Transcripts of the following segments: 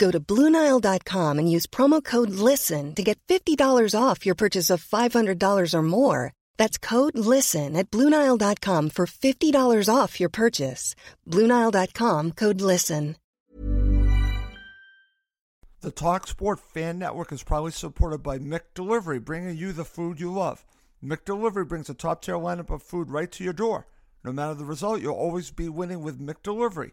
Go to Bluenile.com and use promo code LISTEN to get $50 off your purchase of $500 or more. That's code LISTEN at Bluenile.com for $50 off your purchase. Bluenile.com code LISTEN. The Talk Sport Fan Network is proudly supported by McDelivery, bringing you the food you love. McDelivery brings a top tier lineup of food right to your door. No matter the result, you'll always be winning with McDelivery.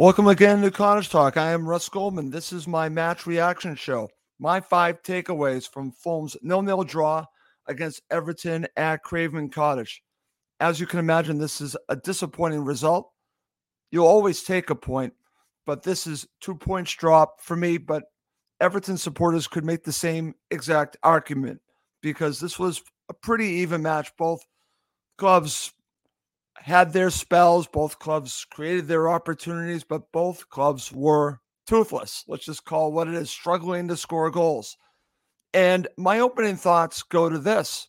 Welcome again to Cottage Talk. I am Russ Goldman. This is my match reaction show. My five takeaways from Fulham's nil-nil draw against Everton at Craven Cottage. As you can imagine, this is a disappointing result. You'll always take a point, but this is two points drop for me. But Everton supporters could make the same exact argument because this was a pretty even match. Both clubs had their spells. Both clubs created their opportunities, but both clubs were toothless. Let's just call what it is struggling to score goals. And my opening thoughts go to this.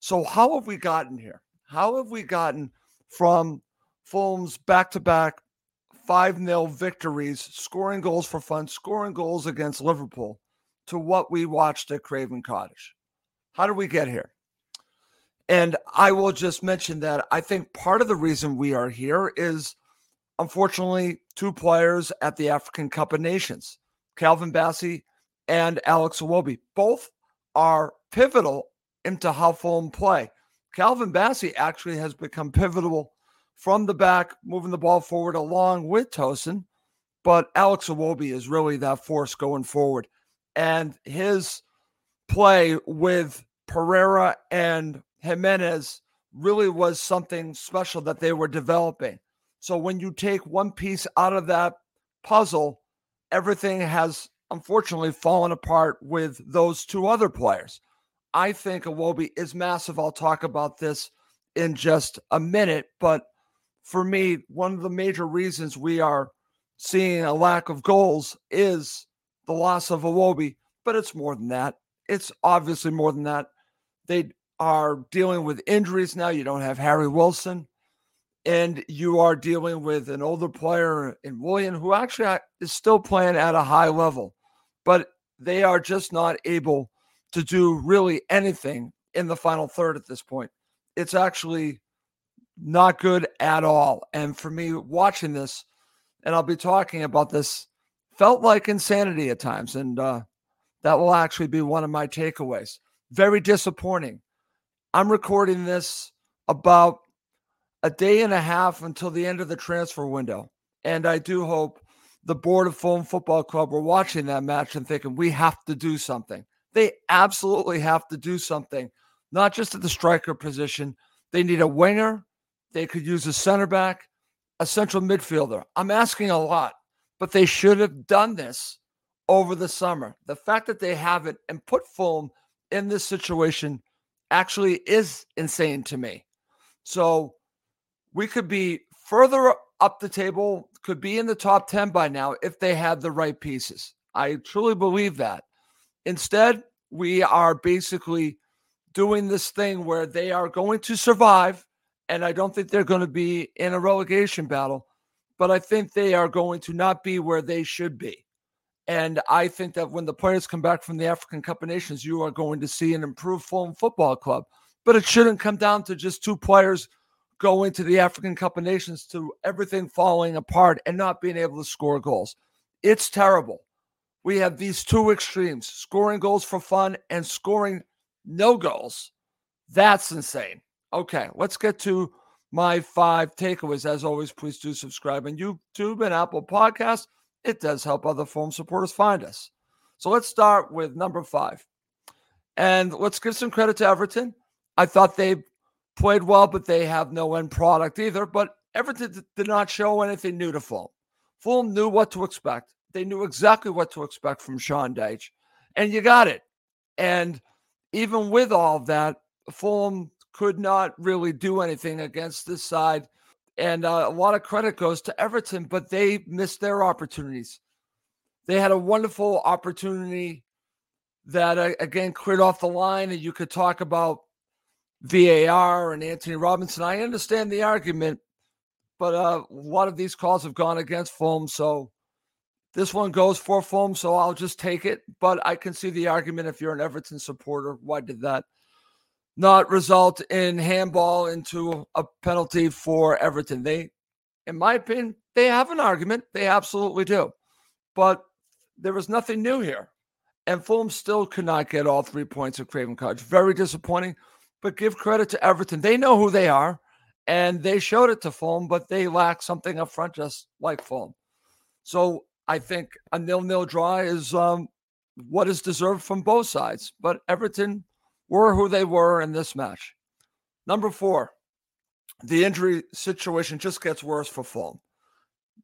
So, how have we gotten here? How have we gotten from Fulham's back to back 5 0 victories, scoring goals for fun, scoring goals against Liverpool, to what we watched at Craven Cottage? How did we get here? And I will just mention that I think part of the reason we are here is unfortunately two players at the African Cup of Nations, Calvin Bassey and Alex Iwobi. Both are pivotal into how Fulham play. Calvin Bassey actually has become pivotal from the back, moving the ball forward along with Tosin. But Alex Iwobi is really that force going forward. And his play with Pereira and Jimenez really was something special that they were developing. So when you take one piece out of that puzzle, everything has unfortunately fallen apart with those two other players. I think Iwobi is massive. I'll talk about this in just a minute. But for me, one of the major reasons we are seeing a lack of goals is the loss of Iwobi. But it's more than that. It's obviously more than that. They are dealing with injuries now. You don't have Harry Wilson, and you are dealing with an older player in Willian, who actually is still playing at a high level, but they are just not able to do really anything in the final third at this point. It's actually not good at all. And for me, watching this, and I'll be talking about this, felt like insanity at times. And uh, that will actually be one of my takeaways. Very disappointing. I'm recording this about a day and a half until the end of the transfer window. And I do hope the board of Fulham Football Club were watching that match and thinking, we have to do something. They absolutely have to do something, not just at the striker position. They need a winger. They could use a center back, a central midfielder. I'm asking a lot, but they should have done this over the summer. The fact that they haven't and put Fulham in this situation actually is insane to me. So we could be further up the table, could be in the top 10 by now if they had the right pieces. I truly believe that. Instead, we are basically doing this thing where they are going to survive. And I don't think they're going to be in a relegation battle, but I think they are going to not be where they should be. And I think that when the players come back from the African Cup of Nations, you are going to see an improved Fulham Football Club. but it shouldn't come down to just two players going to the African Cup of Nations to everything falling apart and not being able to score goals. It's terrible. We have these two extremes scoring goals for fun and scoring no goals. That's insane. Okay, let's get to my five takeaways. As always, please do subscribe on YouTube and Apple Podcasts. It does help other Fulham supporters find us. So let's start with number five. And let's give some credit to Everton. I thought they played well, but they have no end product either. But Everton did not show anything new to Fulham. Fulham knew what to expect. They knew exactly what to expect from Sean Dyche, and you got it. And even with all that, Fulham could not really do anything against this side. And uh, a lot of credit goes to Everton, but they missed their opportunities. They had a wonderful opportunity that, uh, again, cleared off the line. And you could talk about VAR and Antonee Robinson. I understand the argument, but uh, a lot of these calls have gone against Fulham. So this one goes for Fulham. So I'll just take it. But I can see the argument if you're an Everton supporter. Why did that not result in handball into a penalty for Everton? They, in my opinion, they have an argument. They absolutely do. But there was nothing new here. And Fulham still could not get all three points of Craven Cottage. Very disappointing but give credit to Everton. They know who they are, and they showed it to Fulham, but they lack something up front, just like Fulham. So I think a nil-nil draw is um, what is deserved from both sides. But Everton were who they were in this match. Number four, the injury situation just gets worse for Fulham.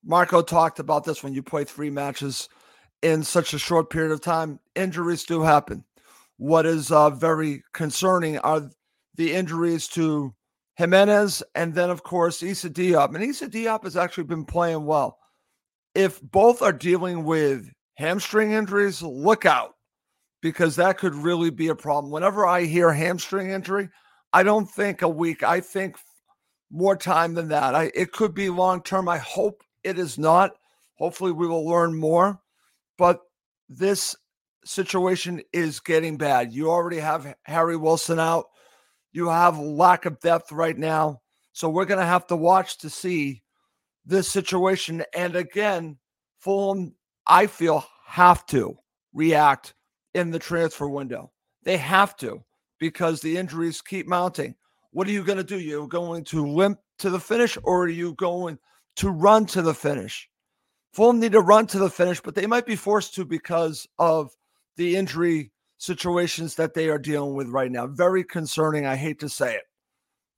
Marco talked about this when you play three matches in such a short period of time. Injuries do happen. What is uh, very concerning are the injuries to Jimenez and then, of course, Issa Diop. And Issa Diop has actually been playing well. If both are dealing with hamstring injuries, look out because that could really be a problem. Whenever I hear hamstring injury, I don't think a week. I think more time than that. I it could be long term. I hope it is not. Hopefully we will learn more. But this situation is getting bad. You already have Harry Wilson out. You have lack of depth right now. So we're going to have to watch to see this situation. And again, Fulham, I feel, have to react in the transfer window. They have to because the injuries keep mounting. What are you going to do? You're going to limp to the finish or are you going to run to the finish? Fulham need to run to the finish, but they might be forced to because of the injury situations that they are dealing with right now. Very concerning. I hate to say it.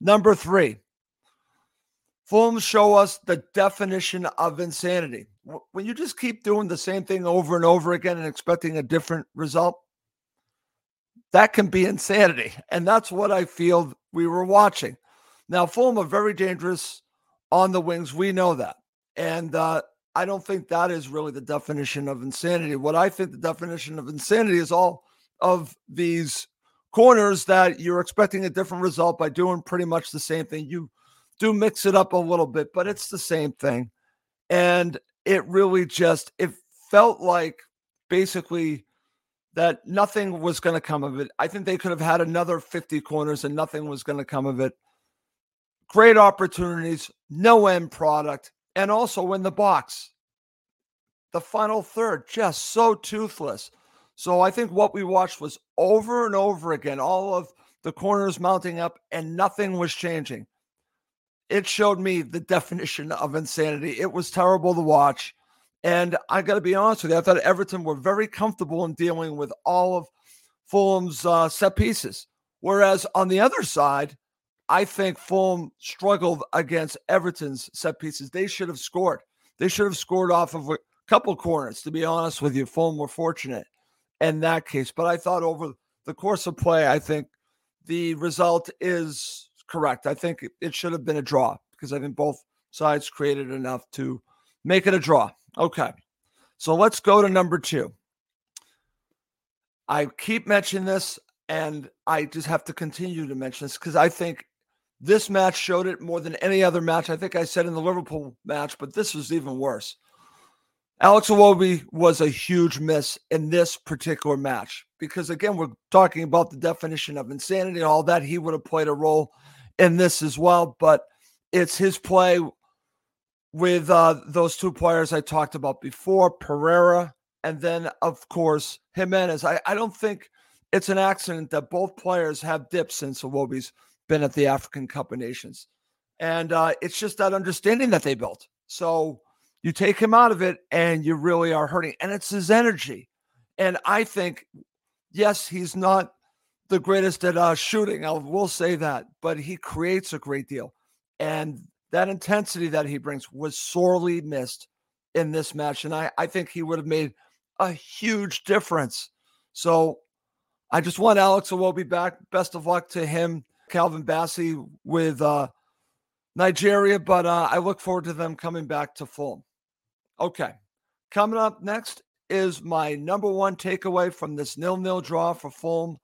Number three, Fulham show us the definition of insanity. When you just keep doing the same thing over and over again and expecting a different result, that can be insanity. And that's what I feel we were watching. Now, Fulham are very dangerous on the wings. We know that. And uh, I don't think that is really the definition of insanity. What I think the definition of insanity is all of these corners that you're expecting a different result by doing pretty much the same thing. You do mix it up a little bit, but it's the same thing. And it really just it felt like basically that nothing was going to come of it. I think they could have had another 50 corners and nothing was going to come of it. Great opportunities, no end product, and also in the box. The final third, just so toothless. So I think what we watched was over and over again, all of the corners mounting up and nothing was changing. It showed me the definition of insanity. It was terrible to watch. And I got to be honest with you, I thought Everton were very comfortable in dealing with all of Fulham's uh, set pieces. Whereas on the other side, I think Fulham struggled against Everton's set pieces. They should have scored. They should have scored off of a couple corners, to be honest with you. Fulham were fortunate in that case. But I thought over the course of play, I think the result is correct. I think it should have been a draw because I think both sides created enough to make it a draw. Okay. So let's go to number two. I keep mentioning this, and I just have to continue to mention this because I think this match showed it more than any other match. I think I said in the Liverpool match, but this was even worse. Alex Iwobi was a huge miss in this particular match because, again, we're talking about the definition of insanity and all that. He would have played a role in this as well, but it's his play with uh, those two players I talked about before, Pereira, and then, of course, Jimenez. I, I don't think it's an accident that both players have dipped since Iwobi's been at the African Cup of Nations. And uh, it's just that understanding that they built. So you take him out of it and you really are hurting. And it's his energy. And I think, yes, he's not the greatest at uh, shooting. I will say that, but he creates a great deal. And that intensity that he brings was sorely missed in this match. And I, I think he would have made a huge difference. So I just want Alex Iwobi back. Best of luck to him, Calvin Bassey with uh, Nigeria, but uh, I look forward to them coming back to Fulham. Okay. Coming up next is my number one takeaway from this nil nil draw for Fulham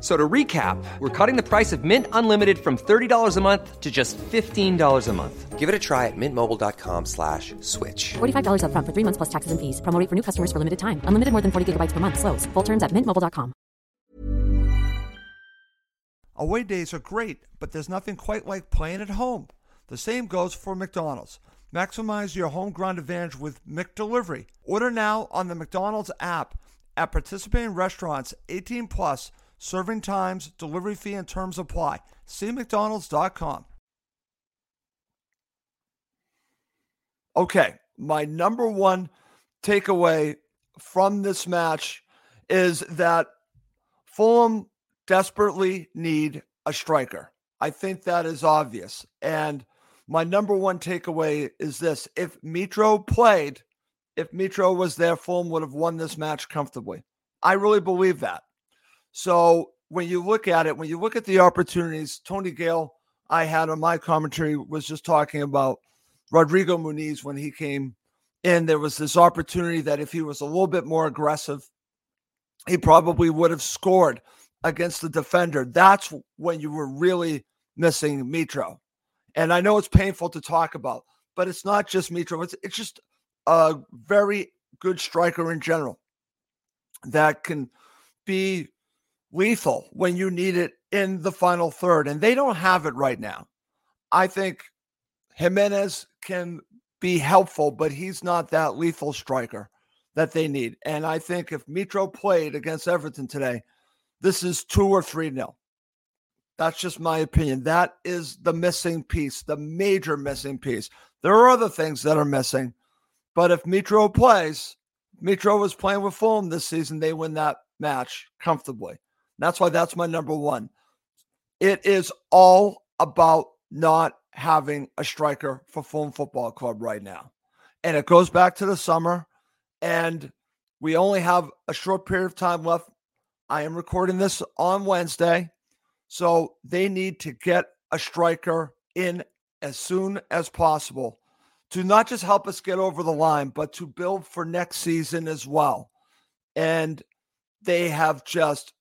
So to recap, we're cutting the price of Mint Unlimited from $30 a month to just $15 a month. Give it a try at mintmobile.com slash switch. $45 up front for three months plus taxes and fees. Promo rate for new customers for limited time. Unlimited more than 40 gigabytes per month. Slows. Full terms at mintmobile.com. Away days are great, but there's nothing quite like playing at home. The same goes for McDonald's. Maximize your home ground advantage with McDelivery. Order now on the McDonald's app at participating restaurants 18 plus – Serving times, delivery fee, and terms apply. See McDonald's.com. Okay, my number one takeaway from this match is that Fulham desperately need a striker. I think that is obvious. And my number one takeaway is this if Mitro played, if Mitro was there, Fulham would have won this match comfortably. I really believe that. So when you look at it, when you look at the opportunities, Tony Gale, I had on my commentary was just talking about Rodrigo Muniz when he came in. There was this opportunity that if he was a little bit more aggressive, he probably would have scored against the defender. That's when you were really missing Mitro. And I know it's painful to talk about, but it's not just Mitro. It's it's just a very good striker in general that can be lethal when you need it in the final third. And they don't have it right now. I think Jimenez can be helpful, but he's not that lethal striker that they need. And I think if Mitro played against Everton today, this is two or three nil. That's just my opinion. That is the missing piece, the major missing piece. There are other things that are missing, but if Mitro plays, Mitro was playing with Fulham this season, they win that match comfortably. That's why that's my number one. It is all about not having a striker for Fulham Football Club right now. And it goes back to the summer, and we only have a short period of time left. I am recording this on Wednesday. So they need to get a striker in as soon as possible to not just help us get over the line, but to build for next season as well. And they have just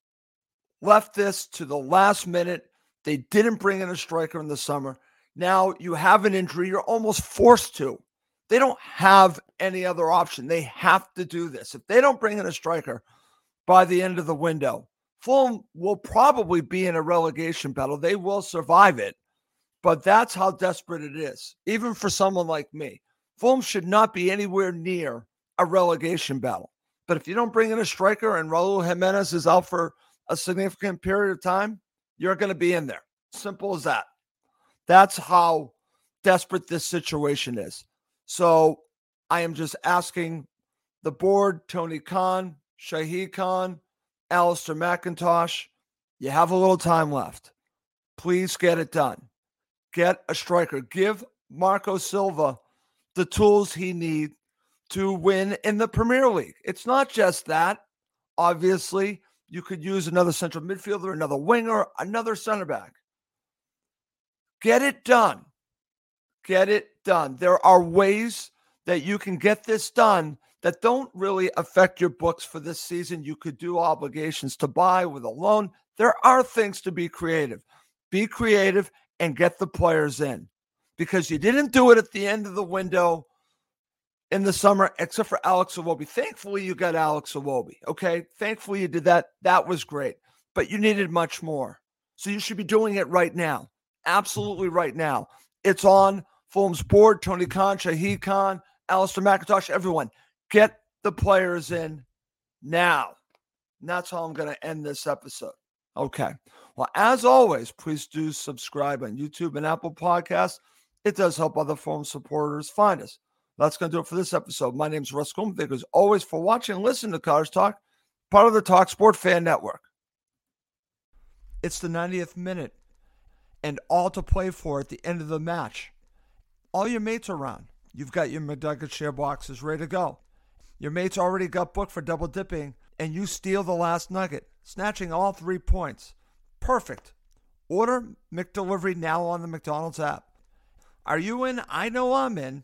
left this to the last minute. They didn't bring in a striker in the summer. Now you have an injury, you're almost forced to. They don't have any other option. They have to do this. If they don't bring in a striker by the end of the window, Fulham will probably be in a relegation battle. They will survive it, but that's how desperate it is, even for someone like me. Fulham should not be anywhere near a relegation battle. But if you don't bring in a striker and Raul Jimenez is out for a significant period of time, you're going to be in there. Simple as that. That's how desperate this situation is. So I am just asking the board, Tony Khan, Shahid Khan, Alistair Mackintosh, you have a little time left. Please get it done. Get a striker. Give Marco Silva the tools he needs to win in the Premier League. It's not just that. Obviously, you could use another central midfielder, another winger, another center back. Get it done. Get it done. There are ways that you can get this done that don't really affect your books for this season. You could do obligations to buy with a loan. There are things to be creative. Be creative and get the players in because you didn't do it at the end of the window in the summer, except for Alex Iwobi. Thankfully, you got Alex Iwobi. Okay. Thankfully, you did that. That was great, but you needed much more. So you should be doing it right now. Absolutely right now. It's on Fulham's board. Tony Khan, Shahid Khan, Alistair Mackintosh, everyone. Get the players in now. And that's how I'm going to end this episode. Okay. Well, as always, please do subscribe on YouTube and Apple Podcasts. It does help other Fulham supporters find us. That's going to do it for this episode. My name is Russ you as always for watching and listening to Cottage Talk, part of the Talk Sport Fan Network. It's the 90th minute and all to play for at the end of the match. All your mates are around. You've got your McNugget share boxes ready to go. Your mates already got booked for double dipping, and you steal the last nugget, snatching all three points. Perfect. Order McDelivery now on the McDonald's app. Are you in? I know I'm in.